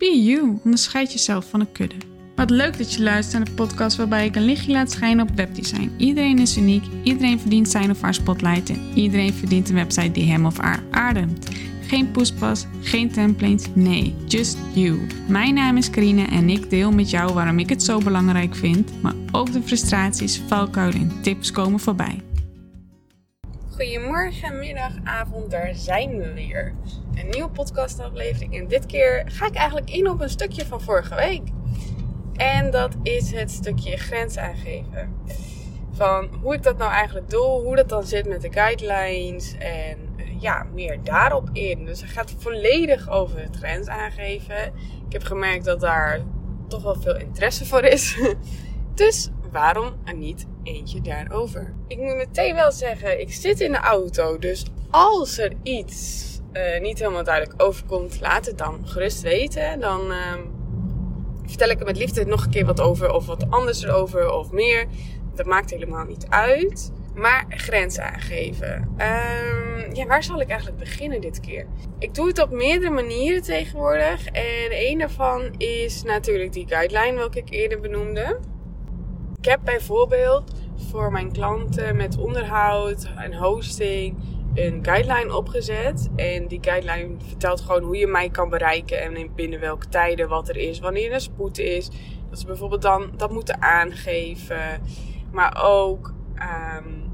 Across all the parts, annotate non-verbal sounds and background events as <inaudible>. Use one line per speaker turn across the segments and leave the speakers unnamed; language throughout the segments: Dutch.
Be you, onderscheid jezelf van een kudde. Wat leuk dat je luistert naar de podcast waarbij ik een lichtje laat schijnen op webdesign. Iedereen is uniek, iedereen verdient zijn of haar spotlight en iedereen verdient een website die hem of haar ademt. Geen poespas, geen templates, nee, just you. Mijn naam is Karine en ik deel met jou waarom ik het zo belangrijk vind, maar ook de frustraties, valkuilen en tips komen voorbij. Goedemorgen, middag, avond, daar zijn we weer. Een nieuwe podcastaflevering en dit keer ga ik eigenlijk in op een stukje van vorige week. En dat is het stukje grens aangeven. Van hoe ik dat nou eigenlijk doe, hoe dat dan zit met de guidelines en eh, ja, meer daarop in. Dus het gaat volledig over het grens aangeven. Ik heb gemerkt dat daar toch wel veel interesse voor is. <laughs> Dus waarom niet eentje daarover? Ik moet meteen wel zeggen, ik zit in de auto. Dus als er iets uh, niet helemaal duidelijk overkomt, laat het dan gerust weten. Dan uh, vertel ik er met liefde nog een keer wat over, of wat anders erover, of meer. Dat maakt helemaal niet uit. Maar grenzen aangeven. Um, ja, waar zal ik eigenlijk beginnen dit keer? Ik doe het op meerdere manieren tegenwoordig. En een daarvan is natuurlijk die guideline, welke ik eerder benoemde. Ik heb bijvoorbeeld voor mijn klanten met onderhoud en hosting een guideline opgezet. En die guideline vertelt gewoon hoe je mij kan bereiken en binnen welke tijden wat er is, wanneer er spoed is. Dat ze bijvoorbeeld dan dat moeten aangeven. Maar ook um,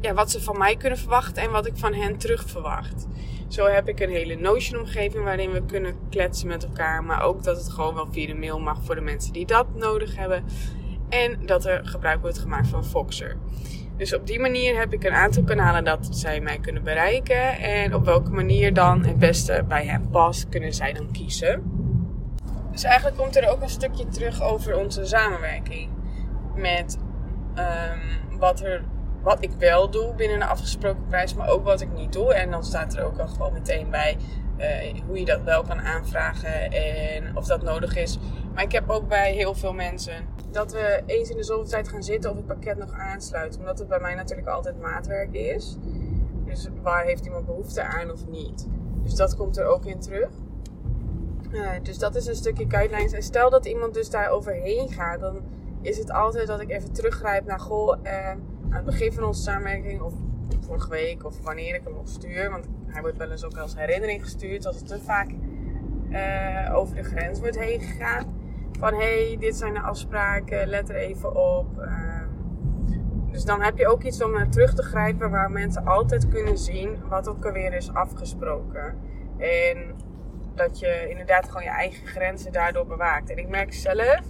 ja, wat ze van mij kunnen verwachten en wat ik van hen terug verwacht. Zo heb ik een hele Notion-omgeving waarin we kunnen kletsen met elkaar. Maar ook dat het gewoon wel via de mail mag voor de mensen die dat nodig hebben. En dat er gebruik wordt gemaakt van Foxer. Dus op die manier heb ik een aantal kanalen dat zij mij kunnen bereiken. En op welke manier dan het beste bij hen past, kunnen zij dan kiezen. Dus eigenlijk komt er ook een stukje terug over onze samenwerking. Met um, wat, er, wat ik wel doe binnen een afgesproken prijs, maar ook wat ik niet doe. En dan staat er ook al gewoon meteen bij uh, hoe je dat wel kan aanvragen en of dat nodig is. Maar ik heb ook bij heel veel mensen dat we eens in de zoveel tijd gaan zitten of het pakket nog aansluit. Omdat het bij mij natuurlijk altijd maatwerk is. Dus waar heeft iemand behoefte aan of niet? Dus dat komt er ook in terug. Uh, dus dat is een stukje guidelines. En stel dat iemand dus daar overheen gaat, dan is het altijd dat ik even teruggrijp naar goh, uh, aan het begin van onze samenwerking of vorige week of wanneer ik hem nog stuur. Want hij wordt wel eens ook als herinnering gestuurd als het te vaak uh, over de grens wordt heen gegaan van hey, dit zijn de afspraken, let er even op. Ehm, dus dan heb je ook iets om naar terug te grijpen waar mensen altijd kunnen zien wat ook alweer is afgesproken. En dat je inderdaad gewoon je eigen grenzen daardoor bewaakt. En ik merk zelf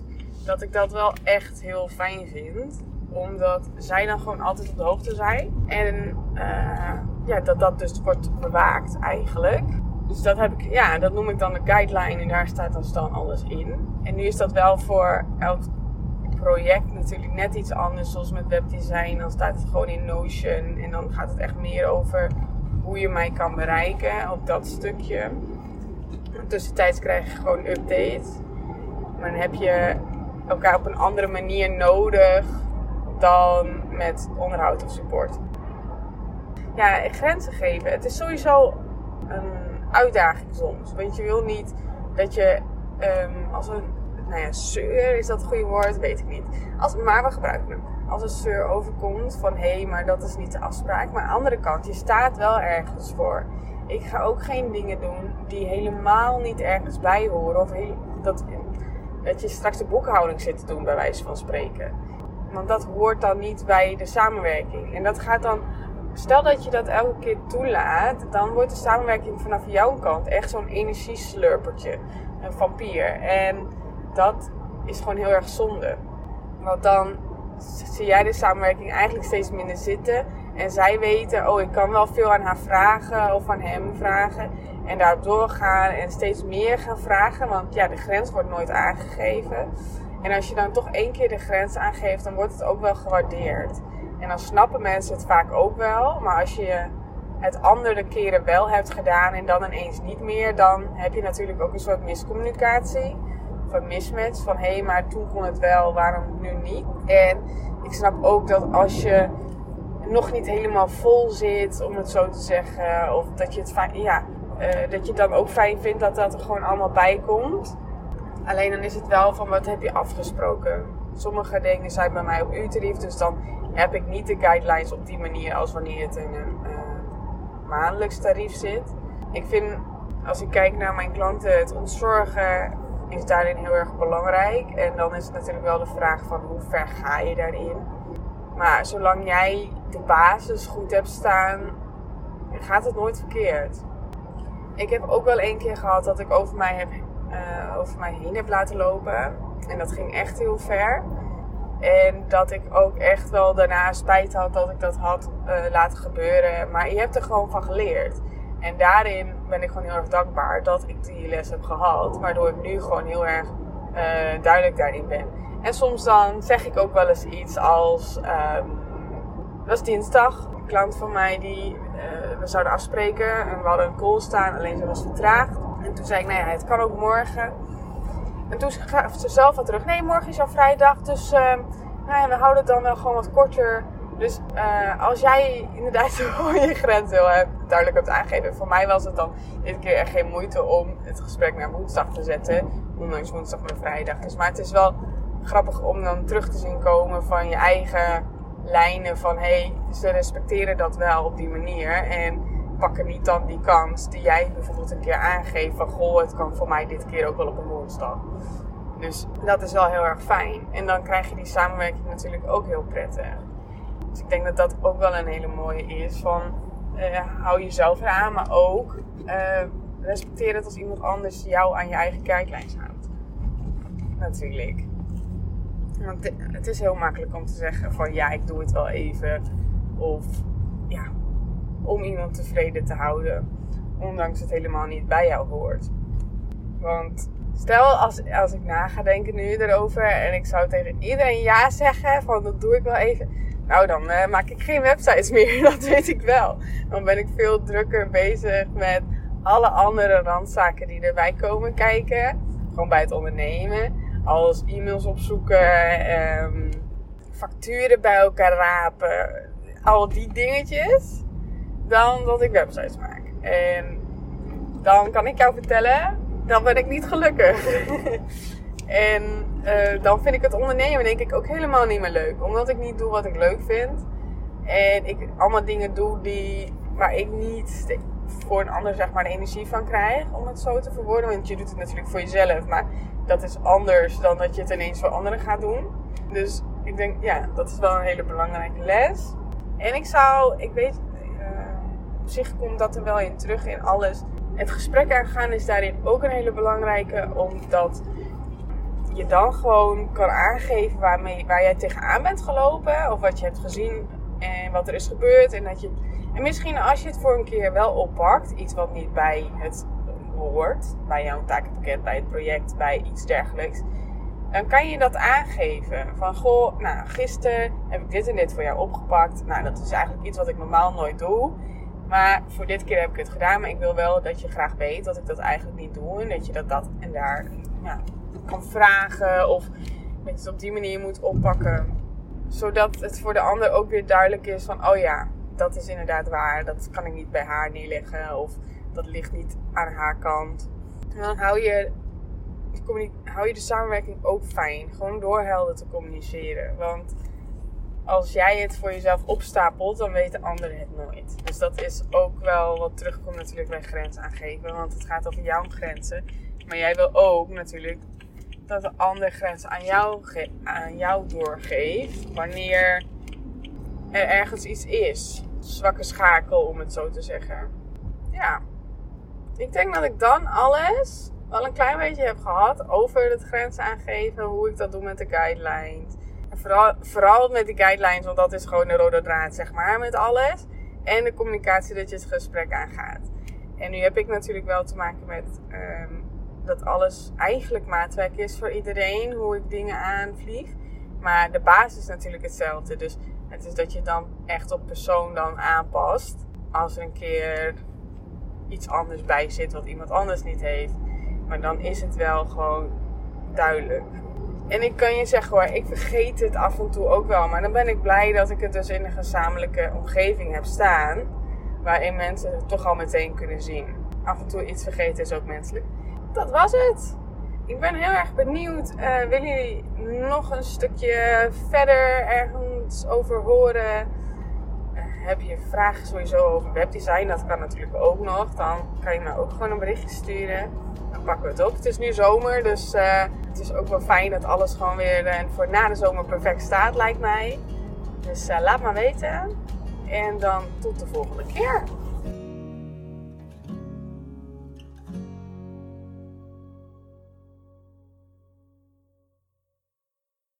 dat ik dat wel echt heel fijn vind. Omdat zij dan gewoon altijd op de hoogte zijn. En uh, ja, dat dat dus wordt bewaakt eigenlijk. Dus dat, heb ik, ja, dat noem ik dan de guideline en daar staat dan, dan alles in. En nu is dat wel voor elk project natuurlijk net iets anders. Zoals met webdesign, dan staat het gewoon in Notion. En dan gaat het echt meer over hoe je mij kan bereiken op dat stukje. Tussentijds krijg je gewoon een update. Maar dan heb je elkaar op een andere manier nodig dan met onderhoud of support. Ja, grenzen geven. Het is sowieso een uitdaging soms. Want je wil niet dat je um, als een, nou ja, zeur is dat het goede woord, weet ik niet. Als, maar we gebruiken hem. Als een zeur overkomt van hé, hey, maar dat is niet de afspraak. Maar aan de andere kant, je staat wel ergens voor. Ik ga ook geen dingen doen die helemaal niet ergens bij horen. Of dat, dat je straks de boekhouding zit te doen, bij wijze van spreken. Want dat hoort dan niet bij de samenwerking. En dat gaat dan stel dat je dat elke keer toelaat, dan wordt de samenwerking vanaf jouw kant echt zo'n energieslurpertje. Een vampier. En dat is gewoon heel erg zonde. Want dan zie jij de samenwerking eigenlijk steeds minder zitten. En zij weten, oh, ik kan wel veel aan haar vragen of aan hem vragen. En daarop doorgaan en steeds meer gaan vragen. Want ja, de grens wordt nooit aangegeven. En als je dan toch één keer de grens aangeeft, dan wordt het ook wel gewaardeerd. En dan snappen mensen het vaak ook wel. Maar als je het andere keren wel hebt gedaan en dan ineens niet meer, dan heb je natuurlijk ook een soort miscommunicatie. Of een mismatch van hé, hey, maar toen kon het wel, waarom nu niet? En ik snap ook dat als je nog niet helemaal vol zit, om het zo te zeggen, of dat je het ja, eh, dat je het dan ook fijn vindt dat dat er gewoon allemaal bij komt. Alleen dan is het wel van wat heb je afgesproken. Sommige dingen zijn bij mij op uurtarief, dus dan heb ik niet de guidelines op die manier als wanneer het een uh, maandelijks tarief zit. Ik vind, als ik kijk naar mijn klanten, het ontzorgen is daarin heel erg belangrijk. En dan is het natuurlijk wel de vraag van hoe ver ga je daarin. Maar zolang jij de basis goed hebt staan, gaat het nooit verkeerd. Ik heb ook wel één keer gehad dat ik over mij, heb, uh, over mij heen heb laten lopen. En dat ging echt heel ver. En dat ik ook echt wel daarna spijt had dat ik dat had uh, laten gebeuren. Maar je hebt er gewoon van geleerd. En daarin ben ik gewoon heel erg dankbaar dat ik die les heb gehad. Waardoor ik nu gewoon heel erg uh, duidelijk daarin ben. En soms dan zeg ik ook wel eens iets als... Um, dat was dinsdag. Een klant van mij die... We zouden afspreken en we hadden een call staan. Alleen ze was vertraagd. En toen zei ik, nou het kan ook morgen. En toen gaf ze zelf wat terug. Nee, morgen is jouw vrijdag. Dus uh, nou ja, we houden het dan wel gewoon wat korter. Dus uh, als jij inderdaad <laughs> je grens heel duidelijk hebt aangegeven. Voor mij was het dan dit keer echt geen moeite om het gesprek naar woensdag te zetten. Ondanks woensdag mijn vrijdag is. Maar het is wel grappig om dan terug te zien komen van je eigen lijnen. Van hé, hey, ze respecteren dat wel op die manier. En pakken niet dan die kans die jij bijvoorbeeld een keer aangeeft. Van goh, het kan voor mij dit keer ook wel op een woensdag. Dus dat is wel heel erg fijn. En dan krijg je die samenwerking natuurlijk ook heel prettig. Dus ik denk dat dat ook wel een hele mooie is. Van uh, hou jezelf eraan, maar ook uh, respecteer het als iemand anders jou aan je eigen guidelines houdt. Natuurlijk. Want het is heel makkelijk om te zeggen van ja, ik doe het wel even. Of om iemand tevreden te houden. Ondanks het helemaal niet bij jou hoort. Want stel als, als ik na ga denken nu erover en ik zou tegen iedereen ja zeggen van dat doe ik wel even nou, dan uh, maak ik geen websites <laughs> meer, dat weet ik wel. Dan ben ik veel drukker bezig met alle andere randzaken die erbij komen kijken. Gewoon bij het ondernemen. Als e-mails opzoeken, um, facturen bij elkaar rapen. Al die dingetjes. Dan dat ik websites maak. En dan kan ik jou vertellen, dan ben ik niet gelukkig. <laughs> En uh, dan vind ik het ondernemen denk ik ook helemaal niet meer leuk. Omdat ik niet doe wat ik leuk vind. En ik allemaal dingen doe die, waar ik niet voor een ander zeg maar de energie van krijg. Om het zo te verwoorden. Want je doet het natuurlijk voor jezelf. Maar dat is anders dan dat je het ineens voor anderen gaat doen. Dus ik denk, ja, dat is wel een hele belangrijke les. En ik zou, ik weet, op zich komt dat er wel in terug in alles. Het gesprek aangaan is daarin ook een hele belangrijke. Omdat je dan gewoon kan aangeven waarmee, waar jij tegenaan bent gelopen. Of wat je hebt gezien en wat er is gebeurd. En, dat je, en misschien als je het voor een keer wel oppakt, iets wat niet bij het hoort, bij jouw takenpakket, bij het project, bij iets dergelijks. Dan kan je dat aangeven. Van goh, nou gisteren heb ik dit en dit voor jou opgepakt. Nou, dat is eigenlijk iets wat ik normaal nooit doe. Maar voor dit keer heb ik het gedaan. Maar ik wil wel dat je graag weet dat ik dat eigenlijk niet doe. En dat je dat, dat en daar ja, kan vragen of dat je het op die manier moet oppakken. Zodat het voor de ander ook weer duidelijk is van, oh ja, dat is inderdaad waar. Dat kan ik niet bij haar neerleggen of dat ligt niet aan haar kant. En dan hou je, hou je de samenwerking ook fijn. Gewoon door helder te communiceren. Want als jij het voor jezelf opstapelt, dan weet de ander het nooit. Dus dat is ook wel wat terugkomt natuurlijk bij grenzen aangeven. Want het gaat over jouw grenzen. Maar jij wil ook natuurlijk dat de ander grenzen aan jou, aan jou doorgeeft wanneer er ergens iets is. Zwakke schakel, om het zo te zeggen. Ja, ik denk dat ik dan alles wel een klein beetje heb gehad over het grenzen aangeven, hoe ik dat doe met de guidelines. Vooral, met de guidelines, want dat is gewoon de rode draad, zeg maar, met alles. En de communicatie dat je het gesprek aangaat. En nu heb ik natuurlijk wel te maken met um, dat alles eigenlijk maatwerk is voor iedereen, hoe ik dingen aanvlieg. Maar de basis is natuurlijk hetzelfde. Dus het is dat je dan echt op persoon dan aanpast. Als er een keer iets anders bij zit wat iemand anders niet heeft. Maar dan is het wel gewoon duidelijk. En ik kan je zeggen hoor, ik vergeet het af en toe ook wel. Maar dan ben ik blij dat ik het dus in een gezamenlijke omgeving heb staan. Waarin mensen het toch al meteen kunnen zien. af en toe iets vergeten is ook menselijk. Dat was het. Ik ben heel erg benieuwd. Uh, willen jullie nog een stukje verder ergens over horen? Uh, heb je vragen sowieso over webdesign? Dat kan natuurlijk ook nog. Dan kan je me ook gewoon een berichtje sturen. Pakken we het op. Het is nu zomer, dus uh, het is ook wel fijn dat alles gewoon weer en voor na de zomer perfect staat, lijkt mij. Dus laat maar weten. En dan tot de volgende keer.